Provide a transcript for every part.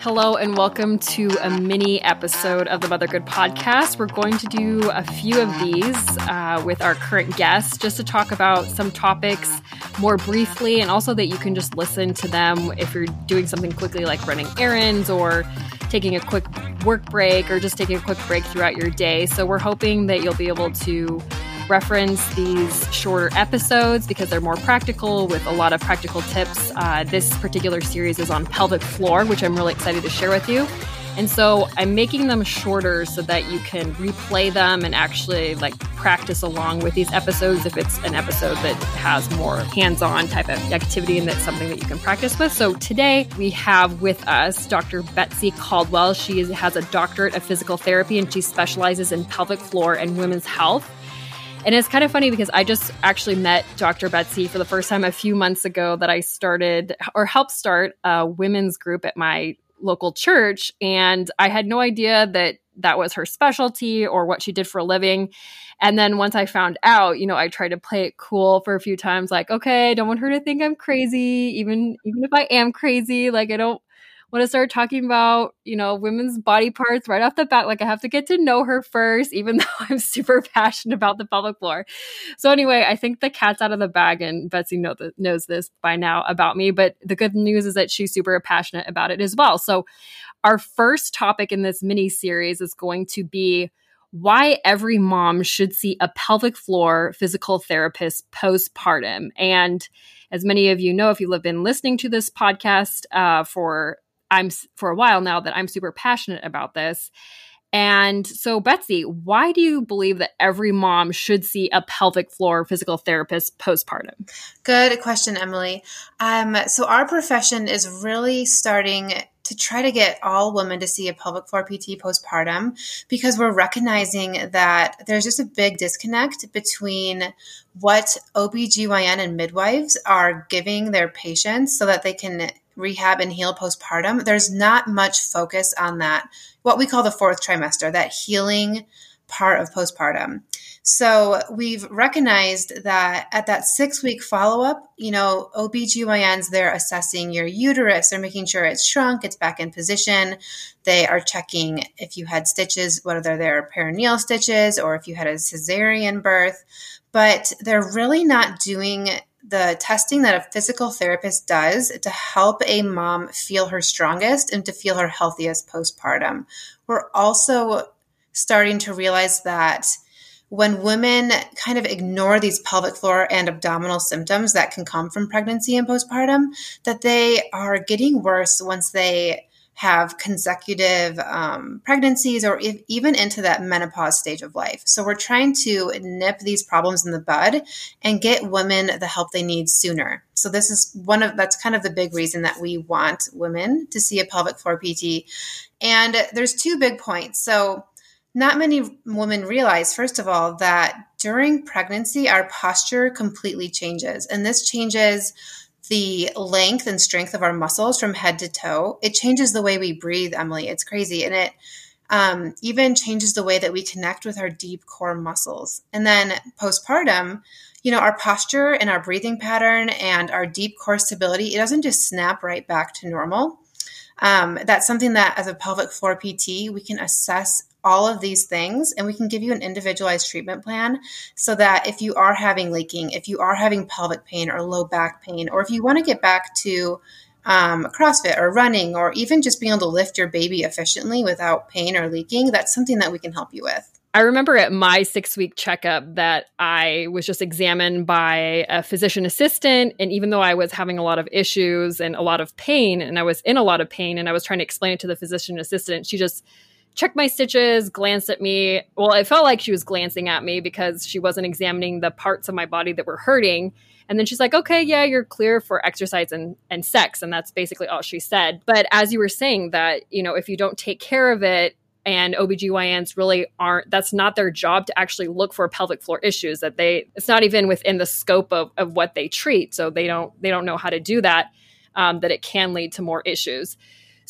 Hello, and welcome to a mini episode of the Mothergood podcast. We're going to do a few of these uh, with our current guests just to talk about some topics more briefly, and also that you can just listen to them if you're doing something quickly like running errands or taking a quick work break or just taking a quick break throughout your day. So, we're hoping that you'll be able to reference these shorter episodes because they're more practical with a lot of practical tips. Uh, this particular series is on pelvic floor, which I'm really excited to share with you. And so I'm making them shorter so that you can replay them and actually like practice along with these episodes if it's an episode that has more hands-on type of activity and that's something that you can practice with. So today we have with us Dr. Betsy Caldwell. She has a doctorate of physical therapy and she specializes in pelvic floor and women's health. And it's kind of funny because I just actually met Dr. Betsy for the first time a few months ago that I started or helped start a women's group at my local church. And I had no idea that that was her specialty or what she did for a living. And then once I found out, you know, I tried to play it cool for a few times, like, okay, I don't want her to think I'm crazy, even even if I am crazy. Like I don't want to start talking about, you know, women's body parts right off the bat. Like I have to get to know her first, even though I'm super passionate about the pelvic floor. So anyway, I think the cat's out of the bag, and Betsy know th- knows this by now about me. But the good news is that she's super passionate about it as well. So our first topic in this mini series is going to be why every mom should see a pelvic floor physical therapist postpartum. And as many of you know, if you have been listening to this podcast uh, for I'm for a while now that I'm super passionate about this. And so, Betsy, why do you believe that every mom should see a pelvic floor physical therapist postpartum? Good question, Emily. Um, so, our profession is really starting to try to get all women to see a pelvic floor PT postpartum because we're recognizing that there's just a big disconnect between what OBGYN and midwives are giving their patients so that they can rehab and heal postpartum, there's not much focus on that, what we call the fourth trimester, that healing part of postpartum. So we've recognized that at that six week follow up, you know, OBGYNs, they're assessing your uterus, they're making sure it's shrunk, it's back in position. They are checking if you had stitches, whether they're perineal stitches or if you had a cesarean birth. But they're really not doing the testing that a physical therapist does to help a mom feel her strongest and to feel her healthiest postpartum. We're also starting to realize that when women kind of ignore these pelvic floor and abdominal symptoms that can come from pregnancy and postpartum, that they are getting worse once they have consecutive um, pregnancies or if, even into that menopause stage of life. So we're trying to nip these problems in the bud and get women the help they need sooner. So this is one of that's kind of the big reason that we want women to see a pelvic floor PT. And there's two big points. So not many women realize, first of all, that during pregnancy, our posture completely changes. And this changes the length and strength of our muscles from head to toe. It changes the way we breathe, Emily. It's crazy. And it um, even changes the way that we connect with our deep core muscles. And then postpartum, you know, our posture and our breathing pattern and our deep core stability, it doesn't just snap right back to normal. Um, that's something that as a pelvic floor PT, we can assess all of these things and we can give you an individualized treatment plan so that if you are having leaking, if you are having pelvic pain or low back pain, or if you want to get back to um, CrossFit or running, or even just being able to lift your baby efficiently without pain or leaking, that's something that we can help you with. I remember at my six week checkup that I was just examined by a physician assistant. And even though I was having a lot of issues and a lot of pain, and I was in a lot of pain, and I was trying to explain it to the physician assistant, she just checked my stitches, glanced at me. Well, it felt like she was glancing at me because she wasn't examining the parts of my body that were hurting. And then she's like, okay, yeah, you're clear for exercise and, and sex. And that's basically all she said. But as you were saying, that, you know, if you don't take care of it, and OBGYNs really aren't that's not their job to actually look for pelvic floor issues that they it's not even within the scope of, of what they treat. So they don't they don't know how to do that um, that it can lead to more issues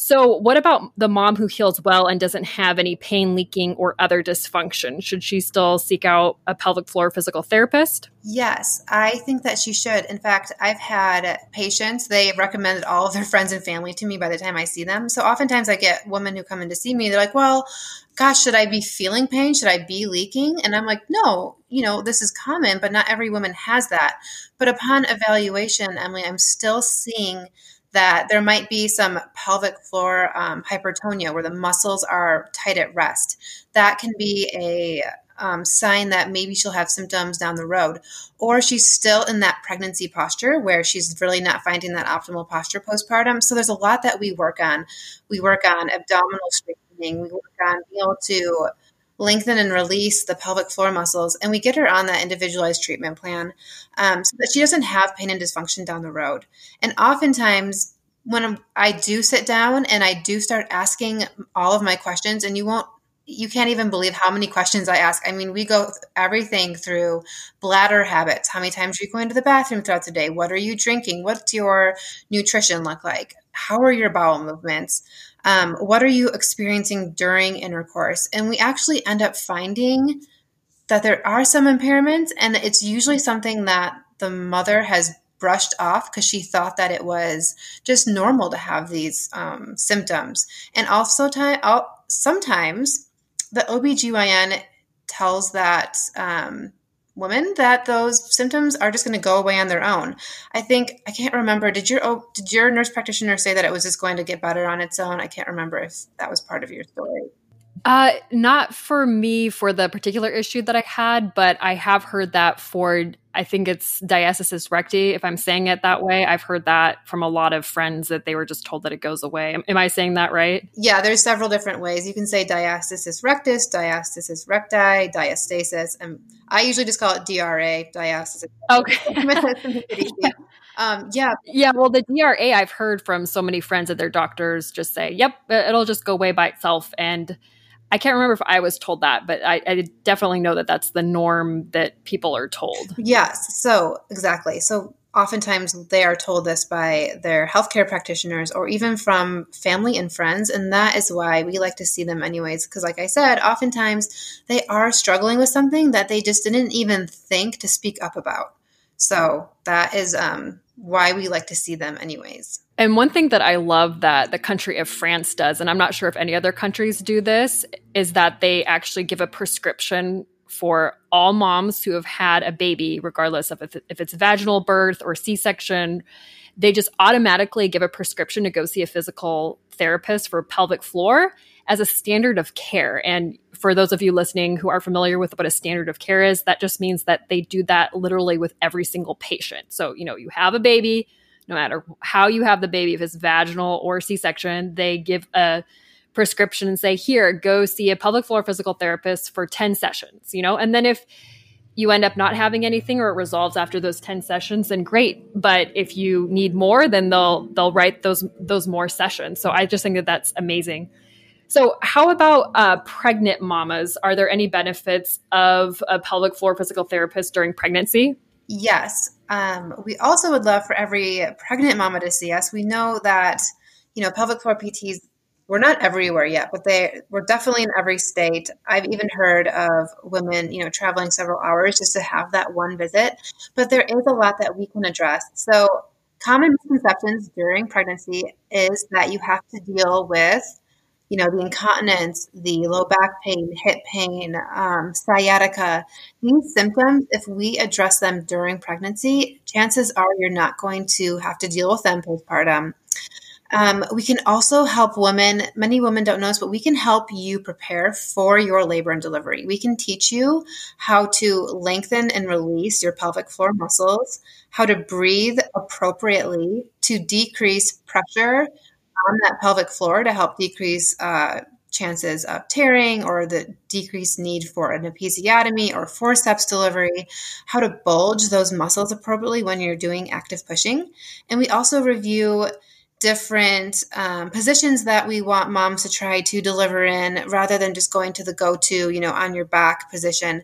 So, what about the mom who heals well and doesn't have any pain, leaking, or other dysfunction? Should she still seek out a pelvic floor physical therapist? Yes, I think that she should. In fact, I've had patients, they recommended all of their friends and family to me by the time I see them. So, oftentimes I get women who come in to see me, they're like, well, gosh, should I be feeling pain? Should I be leaking? And I'm like, no, you know, this is common, but not every woman has that. But upon evaluation, Emily, I'm still seeing that there might be some pelvic floor um, hypertonia where the muscles are tight at rest. That can be a um, sign that maybe she'll have symptoms down the road. Or she's still in that pregnancy posture where she's really not finding that optimal posture postpartum. So there's a lot that we work on. We work on abdominal strengthening, we work on being able to lengthen and release the pelvic floor muscles, and we get her on that individualized treatment plan um, so that she doesn't have pain and dysfunction down the road. And oftentimes, when I do sit down and I do start asking all of my questions, and you won't, you can't even believe how many questions I ask. I mean, we go everything through bladder habits. How many times are you going to the bathroom throughout the day? What are you drinking? What's your nutrition look like? How are your bowel movements? Um, what are you experiencing during intercourse? And we actually end up finding that there are some impairments, and it's usually something that the mother has brushed off because she thought that it was just normal to have these um, symptoms. And also, sometimes the OBGYN tells that um, women that those symptoms are just going to go away on their own. I think I can't remember. Did your oh, did your nurse practitioner say that it was just going to get better on its own? I can't remember if that was part of your story. Uh, not for me for the particular issue that I had, but I have heard that for I think it's diastasis recti. If I'm saying it that way, I've heard that from a lot of friends that they were just told that it goes away. Am, am I saying that right? Yeah, there's several different ways. You can say diastasis rectus, diastasis recti, diastasis, and I usually just call it DRA, diastasis. Okay. Um, yeah. Yeah. Well, the DRA, I've heard from so many friends that their doctors just say, yep, it'll just go away by itself. And I can't remember if I was told that, but I, I, definitely know that that's the norm that people are told. Yes. So, exactly. So, oftentimes they are told this by their healthcare practitioners or even from family and friends. And that is why we like to see them, anyways. Because, like I said, oftentimes they are struggling with something that they just didn't even think to speak up about. So, that is um, why we like to see them, anyways. And one thing that I love that the country of France does, and I'm not sure if any other countries do this, is that they actually give a prescription for all moms who have had a baby, regardless of if, if it's vaginal birth or C section. They just automatically give a prescription to go see a physical therapist for pelvic floor as a standard of care. And for those of you listening who are familiar with what a standard of care is, that just means that they do that literally with every single patient. So, you know, you have a baby, no matter how you have the baby, if it's vaginal or C section, they give a prescription and say, here, go see a pelvic floor physical therapist for 10 sessions, you know? And then if you end up not having anything or it resolves after those 10 sessions, then great. But if you need more, then they'll they'll write those those more sessions. So I just think that that's amazing. So, how about uh, pregnant mamas? Are there any benefits of a pelvic floor physical therapist during pregnancy? Yes. Um, we also would love for every pregnant mama to see us. We know that, you know, pelvic floor PTs, we're not everywhere yet, but they we're definitely in every state. I've even heard of women, you know, traveling several hours just to have that one visit. But there is a lot that we can address. So, common misconceptions during pregnancy is that you have to deal with you know, the incontinence, the low back pain, hip pain, um, sciatica, these symptoms, if we address them during pregnancy, chances are you're not going to have to deal with them postpartum. Um, we can also help women. Many women don't know this, but we can help you prepare for your labor and delivery. We can teach you how to lengthen and release your pelvic floor muscles, how to breathe appropriately to decrease pressure on that pelvic floor to help decrease uh, chances of tearing or the decreased need for an episiotomy or forceps delivery, how to bulge those muscles appropriately when you're doing active pushing. And we also review different um, positions that we want moms to try to deliver in rather than just going to the go to, you know, on your back position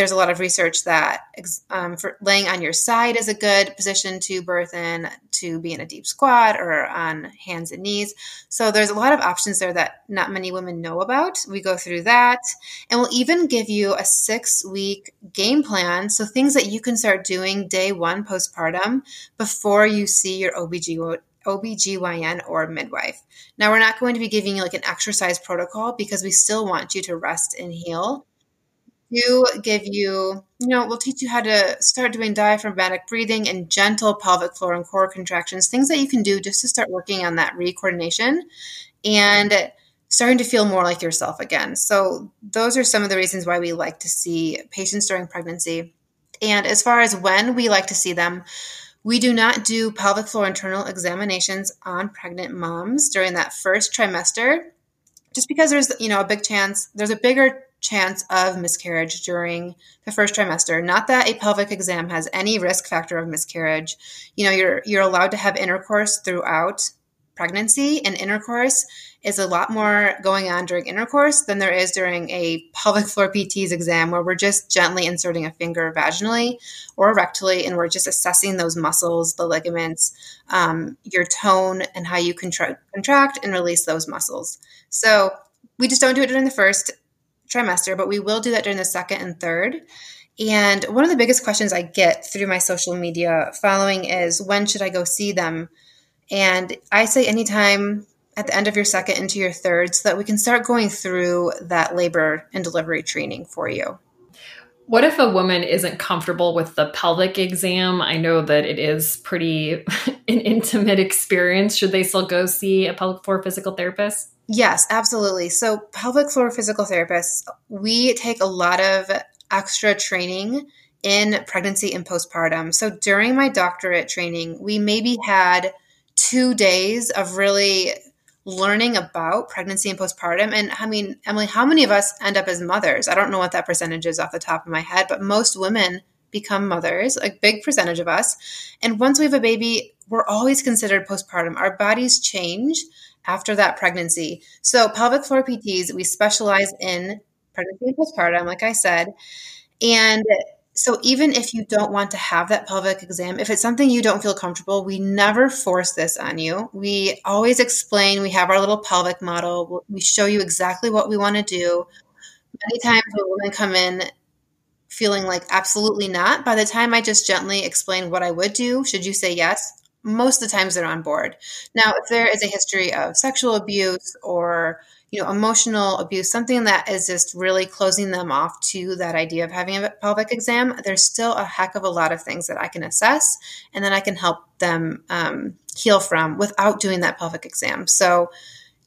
there's a lot of research that um, laying on your side is a good position to birth in, to be in a deep squat or on hands and knees. So there's a lot of options there that not many women know about. We go through that, and we'll even give you a six week game plan. So things that you can start doing day one postpartum before you see your OBG OBGYN or midwife. Now, we're not going to be giving you like an exercise protocol because we still want you to rest and heal. Do give you, you know, we'll teach you how to start doing diaphragmatic breathing and gentle pelvic floor and core contractions, things that you can do just to start working on that recoordination and starting to feel more like yourself again. So, those are some of the reasons why we like to see patients during pregnancy. And as far as when we like to see them, we do not do pelvic floor internal examinations on pregnant moms during that first trimester, just because there's you know a big chance there's a bigger chance of miscarriage during the first trimester. Not that a pelvic exam has any risk factor of miscarriage. You know, you're you're allowed to have intercourse throughout pregnancy, and intercourse is a lot more going on during intercourse than there is during a pelvic floor PT's exam where we're just gently inserting a finger vaginally or rectally and we're just assessing those muscles, the ligaments, um, your tone, and how you contra- contract and release those muscles. So we just don't do it during the first trimester, but we will do that during the second and third. And one of the biggest questions I get through my social media following is when should I go see them? And I say anytime at the end of your second into your third so that we can start going through that labor and delivery training for you. What if a woman isn't comfortable with the pelvic exam? I know that it is pretty an intimate experience. Should they still go see a pelvic floor physical therapist? Yes, absolutely. So, pelvic floor physical therapists, we take a lot of extra training in pregnancy and postpartum. So, during my doctorate training, we maybe had two days of really learning about pregnancy and postpartum. And I mean, Emily, how many of us end up as mothers? I don't know what that percentage is off the top of my head, but most women become mothers, a big percentage of us. And once we have a baby, we're always considered postpartum. Our bodies change after that pregnancy. So, pelvic floor PTs, we specialize in pregnancy and postpartum, like I said. And so even if you don't want to have that pelvic exam, if it's something you don't feel comfortable, we never force this on you. We always explain, we have our little pelvic model. We show you exactly what we want to do. Many times when women come in feeling like absolutely not, by the time I just gently explain what I would do, should you say yes, most of the times they're on board. Now, if there is a history of sexual abuse or you know, emotional abuse, something that is just really closing them off to that idea of having a pelvic exam, there's still a heck of a lot of things that I can assess and then I can help them um, heal from without doing that pelvic exam. So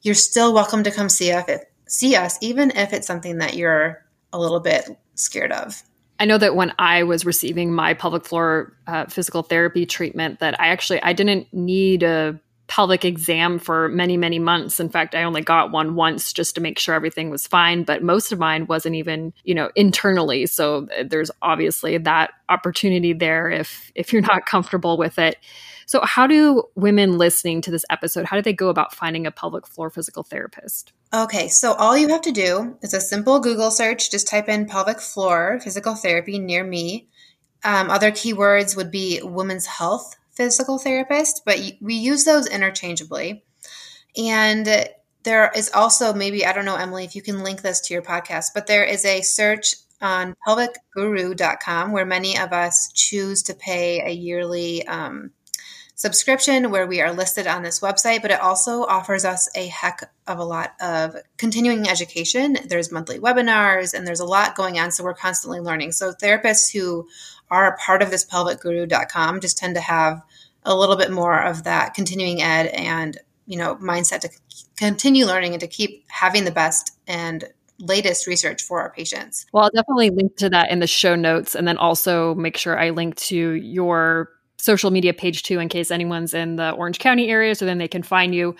you're still welcome to come see us, see us, even if it's something that you're a little bit scared of. I know that when I was receiving my pelvic floor uh, physical therapy treatment, that I actually I didn't need a pelvic exam for many, many months. In fact, I only got one once just to make sure everything was fine, but most of mine wasn't even, you know, internally. So uh, there's obviously that opportunity there if if you're not comfortable with it. So how do women listening to this episode, how do they go about finding a pelvic floor physical therapist? Okay, so all you have to do is a simple Google search. Just type in pelvic floor physical therapy near me. Um, other keywords would be women's health physical therapist, but we use those interchangeably. And there is also maybe, I don't know, Emily, if you can link this to your podcast, but there is a search on pelvicguru.com where many of us choose to pay a yearly um, subscription where we are listed on this website, but it also offers us a heck of a lot of continuing education. There's monthly webinars and there's a lot going on. So we're constantly learning. So therapists who are a part of this pelvicguru.com just tend to have a little bit more of that continuing ed and you know mindset to continue learning and to keep having the best and latest research for our patients. Well, I'll definitely link to that in the show notes and then also make sure I link to your social media page too in case anyone's in the Orange County area so then they can find you.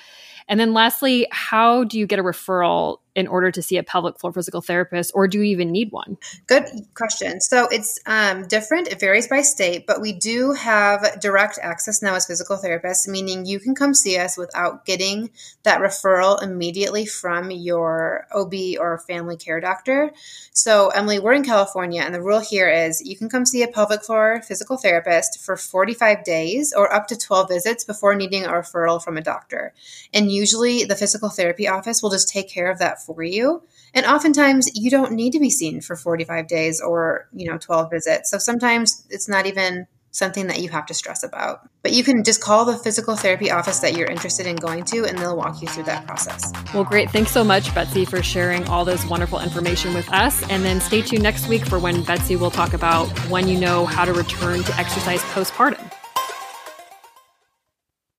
And then lastly, how do you get a referral in order to see a pelvic floor physical therapist, or do you even need one? Good question. So it's um, different. It varies by state, but we do have direct access now as physical therapists, meaning you can come see us without getting that referral immediately from your OB or family care doctor. So, Emily, we're in California, and the rule here is you can come see a pelvic floor physical therapist for 45 days or up to 12 visits before needing a referral from a doctor. And usually the physical therapy office will just take care of that for you. And oftentimes you don't need to be seen for 45 days or, you know, 12 visits. So sometimes it's not even something that you have to stress about. But you can just call the physical therapy office that you're interested in going to, and they'll walk you through that process. Well, great. Thanks so much, Betsy, for sharing all this wonderful information with us. And then stay tuned next week for when Betsy will talk about when you know how to return to exercise postpartum.